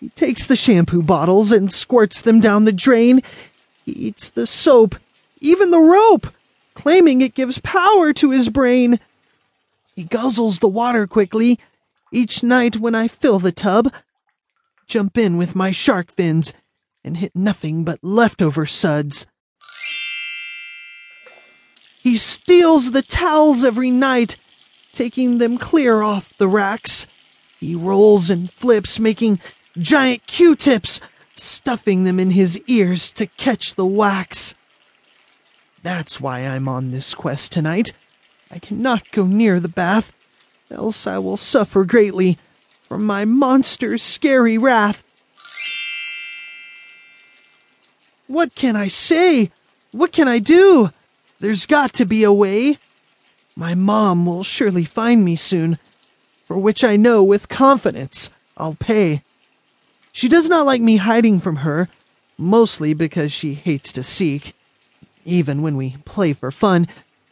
He takes the shampoo bottles and squirts them down the drain. He eats the soap, even the rope, claiming it gives power to his brain. He guzzles the water quickly. Each night when I fill the tub, jump in with my shark fins and hit nothing but leftover suds. He steals the towels every night, taking them clear off the racks. He rolls and flips, making giant Q tips, stuffing them in his ears to catch the wax. That's why I'm on this quest tonight. I cannot go near the bath, else I will suffer greatly from my monster's scary wrath. What can I say? What can I do? There's got to be a way. My mom will surely find me soon, for which I know with confidence I'll pay. She does not like me hiding from her, mostly because she hates to seek. Even when we play for fun,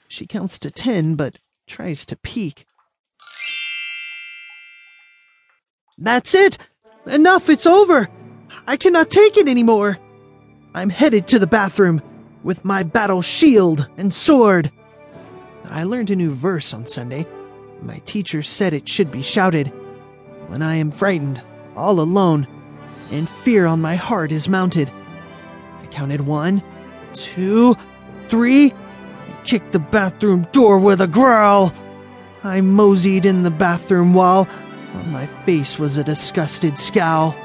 she counts to ten but tries to peek. That's it! Enough, it's over! I cannot take it anymore! I'm headed to the bathroom with my battle shield and sword. I learned a new verse on Sunday. My teacher said it should be shouted. When I am frightened, all alone, and fear on my heart is mounted. I counted one, two, three, and kicked the bathroom door with a growl. I moseyed in the bathroom wall. On my face was a disgusted scowl.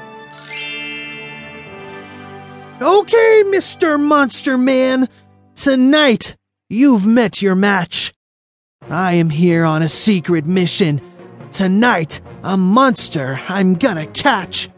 Okay, Mr. Monster Man. Tonight, you've met your match. I am here on a secret mission. Tonight, a monster I'm gonna catch.